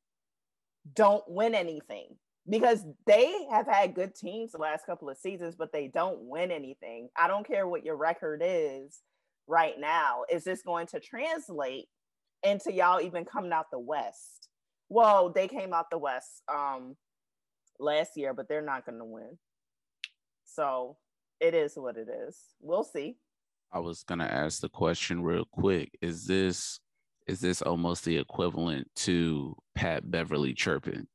don't win anything because they have had good teams the last couple of seasons, but they don't win anything. I don't care what your record is right now. Is this going to translate into y'all even coming out the West? Well, they came out the West um last year, but they're not going to win. So it is what it is. We'll see. I was gonna ask the question real quick. Is this is this almost the equivalent to Pat Beverly chirping?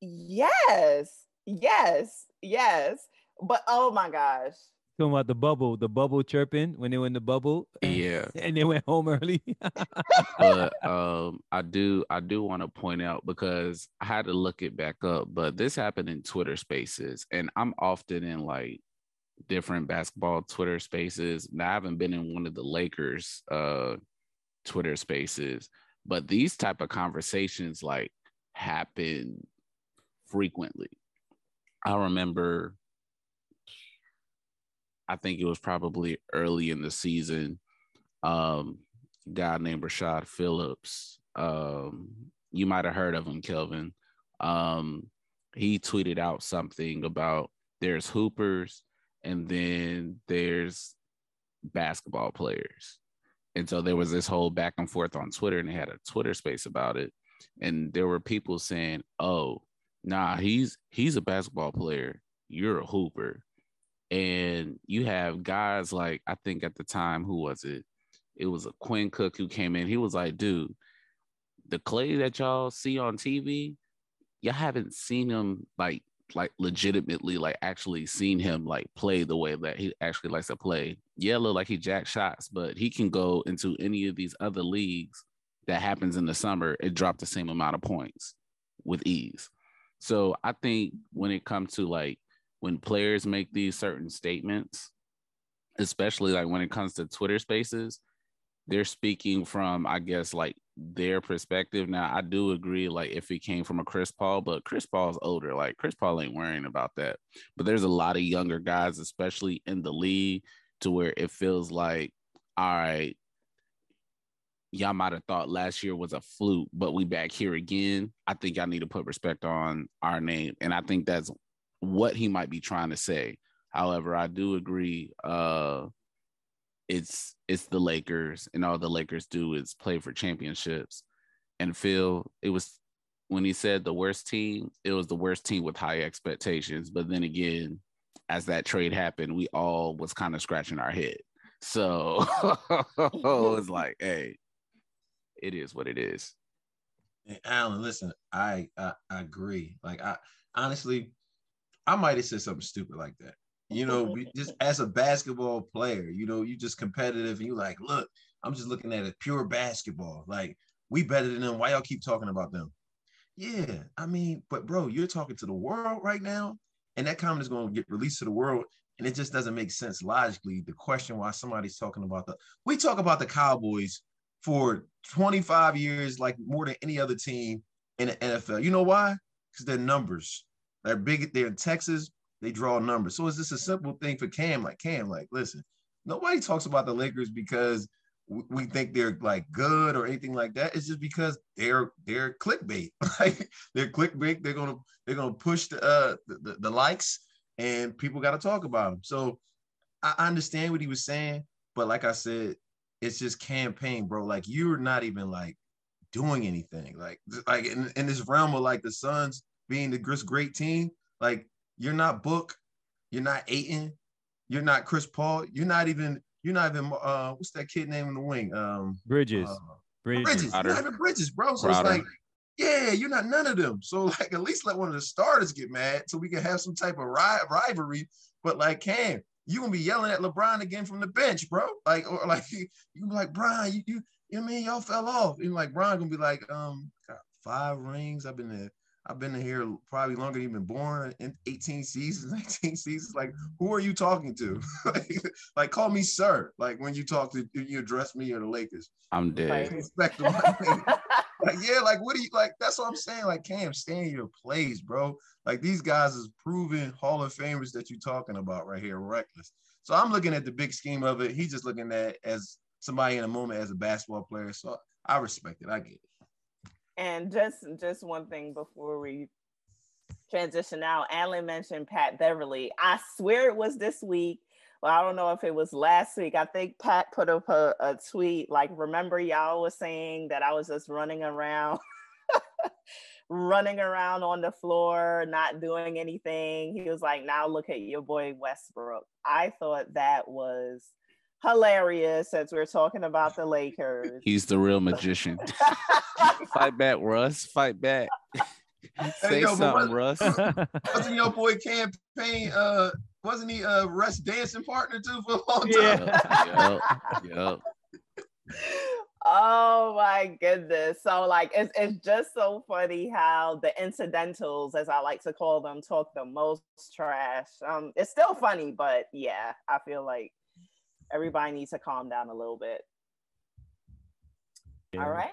Yes, yes, yes. But oh my gosh. Talking about the bubble, the bubble chirping when they were in the bubble. Yeah. (laughs) And they went home early. (laughs) but um I do I do want to point out because I had to look it back up, but this happened in Twitter spaces and I'm often in like different basketball Twitter spaces. Now I haven't been in one of the Lakers uh Twitter spaces, but these type of conversations like happen frequently. I remember I think it was probably early in the season. Um, guy named Rashad Phillips. Um, you might have heard of him, Kelvin. Um, he tweeted out something about there's hoopers and then there's basketball players. And so there was this whole back and forth on Twitter, and they had a Twitter space about it. And there were people saying, Oh, nah, he's he's a basketball player. You're a hooper and you have guys like I think at the time who was it? It was a Quinn Cook who came in. He was like, dude, the Clay that y'all see on TV, y'all haven't seen him like like legitimately like actually seen him like play the way that he actually likes to play. Yeah, look like he jack shots, but he can go into any of these other leagues that happens in the summer and drop the same amount of points with ease. So I think when it comes to like when players make these certain statements, especially like when it comes to Twitter spaces, they're speaking from, I guess, like their perspective. Now, I do agree, like if it came from a Chris Paul, but Chris Paul's older. Like Chris Paul ain't worrying about that. But there's a lot of younger guys, especially in the league, to where it feels like, all right, y'all might have thought last year was a fluke, but we back here again. I think I need to put respect on our name. And I think that's what he might be trying to say. However, I do agree. Uh, it's it's the Lakers, and all the Lakers do is play for championships. And Phil, it was when he said the worst team, it was the worst team with high expectations. But then again, as that trade happened, we all was kind of scratching our head. So (laughs) it's like, hey, it is what it is. And Alan, listen, I, I I agree. Like I honestly, I might have said something stupid like that. You know, just (laughs) as a basketball player, you know, you just competitive and you like, look, I'm just looking at it pure basketball. Like, we better than them. Why y'all keep talking about them? Yeah, I mean, but bro, you're talking to the world right now, and that comment is going to get released to the world, and it just doesn't make sense logically. The question why somebody's talking about the we talk about the Cowboys for 25 years, like more than any other team in the NFL. You know why? Because they're numbers. They're big. They're in Texas. They draw numbers. So it's just a simple thing for Cam. Like Cam, like listen, nobody talks about the Lakers because we think they're like good or anything like that. It's just because they're they're clickbait. (laughs) like they're clickbait. They're gonna they're gonna push the uh the, the likes and people got to talk about them. So I understand what he was saying, but like I said, it's just campaign, bro. Like you're not even like doing anything. Like like in, in this realm of like the Suns being the great team, like you're not Book, you're not Ayton, you're not Chris Paul, you're not even you're not even uh what's that kid name in the wing? Um Bridges. Uh, Bridges. Bridges. You're not even Bridges, bro. So it's like, yeah, you're not none of them. So like at least let one of the starters get mad so we can have some type of ri- rivalry. But like Cam, you gonna be yelling at LeBron again from the bench, bro. Like or (laughs) like you, you be like, Brian, you you you know I mean y'all fell off. And like Brian gonna be like, um, five rings. I've been there I've been here probably longer than you've been born in 18 seasons, (laughs) 19 seasons. Like, who are you talking to? (laughs) like, like, call me sir. Like when you talk to you address me or the Lakers. I'm dead. (laughs) Like, yeah, like what do you like? That's what I'm saying. Like, Cam, stay in your place, bro. Like these guys is proven Hall of Famers that you're talking about right here, reckless. So I'm looking at the big scheme of it. He's just looking at as somebody in a moment as a basketball player. So I respect it. I get it. And just just one thing before we transition out, Alan mentioned Pat Beverly. I swear it was this week. Well, I don't know if it was last week. I think Pat put up a, a tweet like, "Remember, y'all was saying that I was just running around." (laughs) running around on the floor, not doing anything. He was like, now look at your boy Westbrook. I thought that was hilarious since we're talking about the Lakers. He's the real magician. (laughs) Fight back, Russ. Fight back. (laughs) Say yo, something, what- Russ. Wasn't your boy campaign? Uh, wasn't he uh Russ dancing partner too for a long time? Yeah. yep, yep. Oh my goodness. So like it's it's just so funny how the incidentals, as I like to call them, talk the most trash. Um it's still funny, but yeah, I feel like everybody needs to calm down a little bit. All right.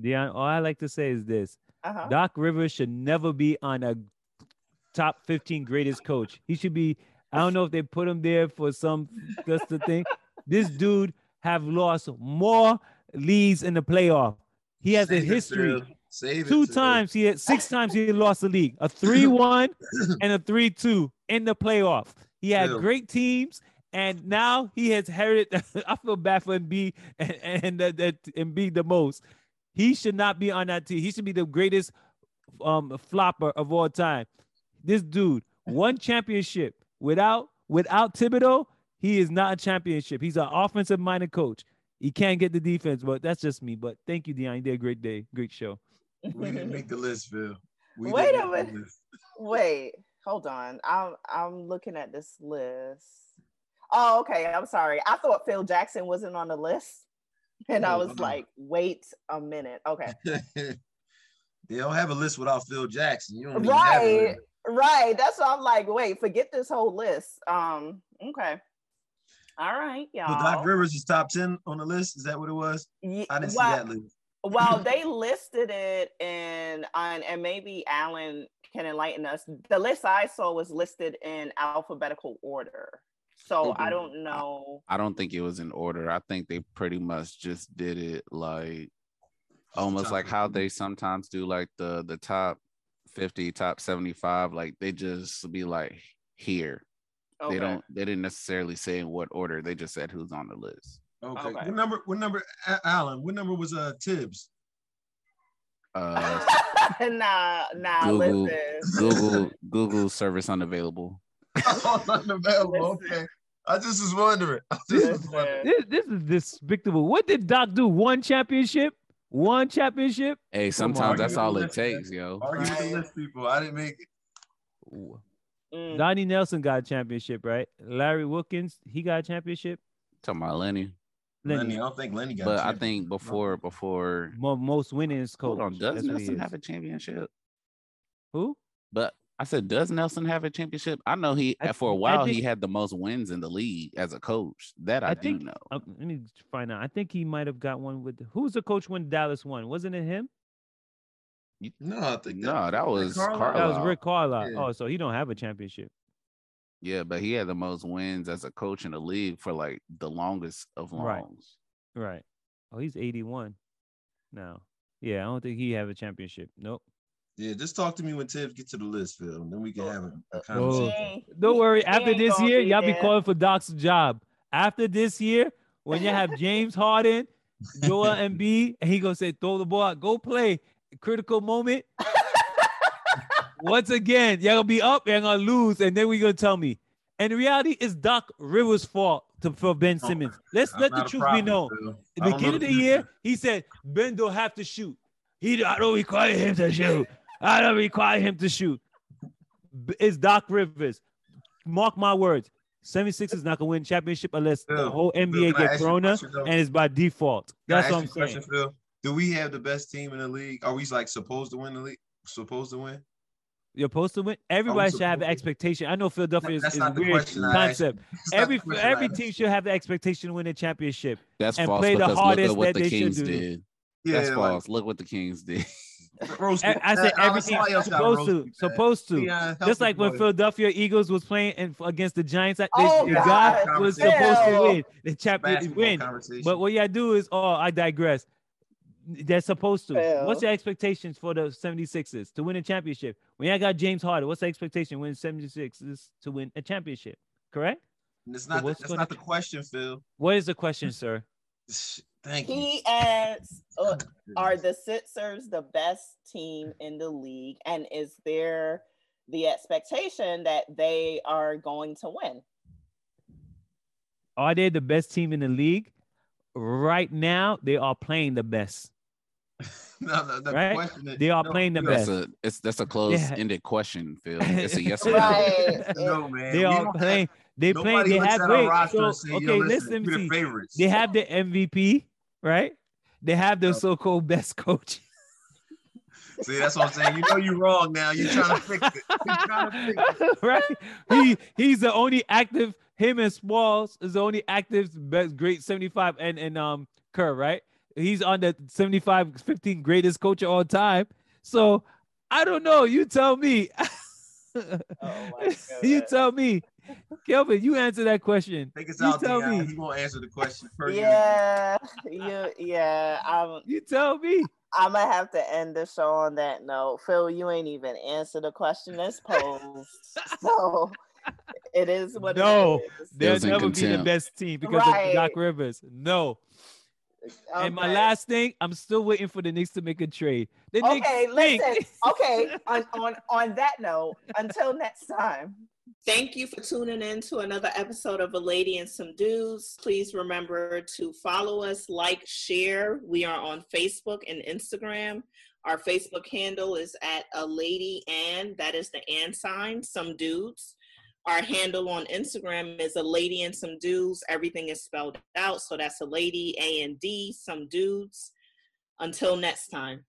Dion, all I like to say is this. Uh-huh. Doc Rivers should never be on a top 15 greatest coach. He should be, I don't know if they put him there for some that's the thing. (laughs) This dude have lost more leads in the playoff. He has a Save it, history. Save Two times he had six times he lost the league. A 3-1 (coughs) and a 3-2 in the playoff. He had Phil. great teams. And now he has inherited. (laughs) I feel bad for Embiid and and that that Embiid the most. He should not be on that team. He should be the greatest um flopper of all time. This dude won championship without without Thibodeau. He is not a championship. He's an offensive minded coach. He can't get the defense, but that's just me. But thank you, Dion. You did a great day, great show. We didn't make the list, Phil. We Wait a minute. Wait, hold on. I'm I'm looking at this list. Oh, okay. I'm sorry. I thought Phil Jackson wasn't on the list. And I No, was no. like, wait a minute. Okay. (laughs) they don't have a list without Phil Jackson. You don't Right. Right. That's why I'm like, wait, forget this whole list. Um, okay. All right, y'all. Doc Rivers is top 10 on the list. Is that what it was? Ye- I didn't see well, that list. (laughs) well, they listed it in on, and maybe Alan can enlighten us. The list I saw was listed in alphabetical order. So I don't know. I don't think it was in order. I think they pretty much just did it like almost like how they sometimes do like the the top 50, top 75. Like they just be like here. Okay. They don't they didn't necessarily say in what order. They just said who's on the list. Okay. Okay. What number? What number? Alan. What number was uh Thibs? Uh (laughs) nah, nah, Google- listen. Google Google service unavailable. (laughs) oh, unavailable. Listen. Okay. I just was wondering. (laughs) I just was wondering. This, this is despicable. What did Doc do? One championship? One championship? Hey, sometimes that's all it takes, yo. Argue with Right. the list, people. I didn't make it. Mm. Donnie Nelson got a championship, right? Larry Wilkens, he got a championship. Talking about Lenny. Lenny, Lenny, I don't think Lenny got. But a I championship. think before before most winnings coach. hold on, does That's Nelson have a championship? Who? But I said, does Nelson have a championship? I know he I- for a while he had the most wins in the league as a coach. That I, I do think- know. Uh, let me find out. I think he might have got one with. Who's the coach when Dallas won? Wasn't it him? no, I think No, that was Carlisle? Carlisle. That was Rick Carlisle. Yeah. Oh, so he don't have a championship. Yeah, but he had the most wins as a coach in the league for like the longest of longs. Right. Right. Oh, he's 81 now. Yeah, I don't think he have a championship. Nope. Yeah, just talk to me when Thibs get to the list, Phil, and then we can oh, have a, a Oh. conversation. Dang. Don't worry. After this year, y'all be calling for Doc's job. After this year, when you have (laughs) James Harden, Joel (laughs) Embiid, and he gonna say, "Throw the ball, out, go play." Critical moment. (laughs) Once again, y'all gonna be up, y'all gonna lose, and then we gonna tell me. And the reality is Doc Rivers' fault to, for Ben oh, Simmons. Let's I'm let the not a truth be known. Phil. At the don't know beginning of the year, he said Ben don't have to shoot. He I don't require him to shoot. I don't require him to shoot. B- It's Doc Rivers. Mark my words. 76 is not gonna win championship unless the whole NBA can I get ask you Corona and it's by default. That's what I'm saying. question, Phil? Do we have the best team in the league? Are we like supposed to win the league? Supposed to win? You're supposed to win. Everybody should have an expectation. I know Philadelphia is, That's is not the weird question concept. Every the question every team should have the expectation to win a championship. That's And false play the because look hardest at what that the they should Kings do. did. Yeah, That's like, false. Look what the Kings did. (laughs) roast- I, I said uh, every somebody team else gotta supposed to, supposed to. Yeah, Just like when. Philadelphia Eagles was playing and against the Giants, that Oh, the God. was supposed to win the champion Basketball win. But what y'all do is, oh, I digress. They're supposed to. What's your expectations for the 76ers to win a championship? When y'all got James Harden, what's the expectation when 76ers to win a championship? Correct? It's not, the, that's not the question, Phil. What is the question, (laughs) sir? Thank you. He asks, uh, are the Sixers the best team in the league? And is there the expectation that they are going to win? Are they the best team in the league? Right now, they are playing the best. (laughs) no, no, the Right? question is- They are no, playing the That's best. a it's that's a closed-ended question, Phil. (laughs) It's a yes or no. Right. (laughs) No, man. They we are don't playing. They playing. They have at our wait. So say, okay, Yo, listen. we the favorites. They have the MVP, right? They have their so-called best coach. (laughs) See, that's what I'm saying. You know you're wrong now. You're trying to fix it. You're trying to fix it. right? He he's the only active. Him and Smalls is the only active best great 75 and and um Kerr, right? He's on the 75 15 greatest coach of all time. So I don't know. You tell me. (laughs) Oh my you tell me. Kelvin, you answer that question. Take us You out, tell Dion. me. He won't answer the question per usual. Yeah, you, yeah. I'm, You tell me. I'm gonna have to end the show on that note. Phil, you ain't even answered the question that's posed, so it is what No, it is. They'll was in never be the best team because of Right. Doc Rivers. No. And my last thing, I'm still waiting for the Knicks to make a trade. The Okay, stink. listen. Okay, (laughs) on, on on that note, until next time. Thank you for tuning in to another episode of A Lady and Some Dudes. Please remember to follow us, like, share. We are on Facebook and Instagram. Our Facebook handle is at A Lady and that is the and sign, some dudes. Our handle on Instagram is a lady and some dudes. Everything is spelled out. So that's a lady, A and D, some dudes. Until next time.